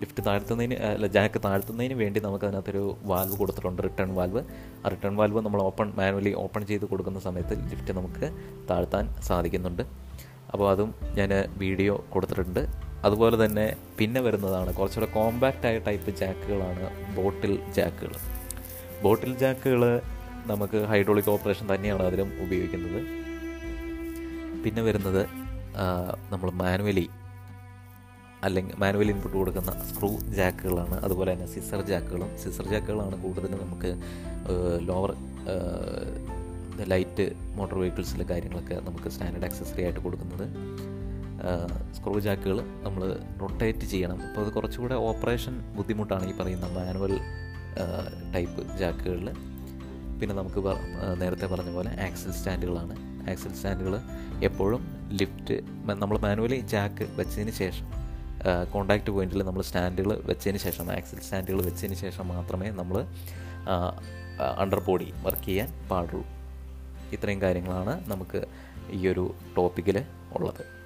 ലിഫ്റ്റ് താഴ്ത്തുന്നതിന് അല്ല ജാക്ക് താഴ്ത്തുന്നതിന് വേണ്ടി നമുക്ക് അതിനകത്തൊരു വാൽവ് കൊടുത്തിട്ടുണ്ട് റിട്ടേൺ വാൽവ്. ആ റിട്ടേൺ വാൽവ് നമ്മൾ ഓപ്പൺ മാനുവലി ഓപ്പൺ ചെയ്ത് കൊടുക്കുന്ന സമയത്ത് ലിഫ്റ്റ് നമുക്ക് താഴ്ത്താൻ സാധിക്കുന്നുണ്ട്. അപ്പോൾ അതും ഞാൻ വീഡിയോ കൊടുത്തിട്ടുണ്ട്. അതുപോലെ തന്നെ പിന്നെ വരുന്നതാണ് കുറച്ചുകൂടെ കോമ്പാക്റ്റായ ടൈപ്പ് ജാക്കുകളാണ് ബോട്ടിൽ ജാക്കുകൾ. ബോട്ടിൽ ജാക്കുകൾ നമുക്ക് ഹൈഡ്രോളിക് ഓപ്പറേഷൻ തന്നെയാണ് അതിലും ഉപയോഗിക്കുന്നത്. പിന്നെ വരുന്നത് നമ്മൾ മാനുവലി അല്ലെങ്കിൽ മാനുവൽ ഇൻപുട്ട് കൊടുക്കുന്ന സ്ക്രൂ ജാക്കുകളാണ്. അതുപോലെ തന്നെ സിസർ ജാക്കുകളും. സിസർ ജാക്കുകളാണ് കൂടുതലും നമുക്ക് ലോവർ ലൈറ്റ് മോട്ടോർ വെഹിക്കിൾസിലെ കാര്യങ്ങളൊക്കെ നമുക്ക് സ്റ്റാൻഡേർഡ് ആക്സസറി ആയിട്ട് കൊടുക്കുന്നത്. സ്ക്രൂ ജാക്കുകൾ നമ്മൾ റൊട്ടേറ്റ് ചെയ്യണം. അപ്പോൾ അത് കുറച്ചുകൂടെ ഓപ്പറേഷൻ ബുദ്ധിമുട്ടാണ് ഈ പറയുന്ന മാനുവൽ ടൈപ്പ് ജാക്കുകളിൽ പിന്നെ നമുക്ക് നേരത്തെ പറഞ്ഞ പോലെ ആക്സിൽ സ്റ്റാൻഡുകളാണ്. ആക്സിൽ സ്റ്റാൻഡുകൾ എപ്പോഴും ലിഫ്റ്റ് നമ്മൾ മാനുവലി ജാക്ക് വെച്ചതിന് ശേഷം കോണ്ടാക്റ്റ് പോയിന്റിൽ നമ്മൾ സ്റ്റാൻഡുകൾ വെച്ചതിന് ശേഷം ആക്സിൽ സ്റ്റാൻഡുകൾ വെച്ചതിന് ശേഷം മാത്രമേ നമ്മൾ അണ്ടർ ബോഡി വർക്ക് ചെയ്യാൻ പാടുള്ളൂ. ഇത്രയും കാര്യങ്ങളാണ് നമുക്ക് ഈ ഒരു ടോപ്പിക്കിൽ ഉള്ളത്.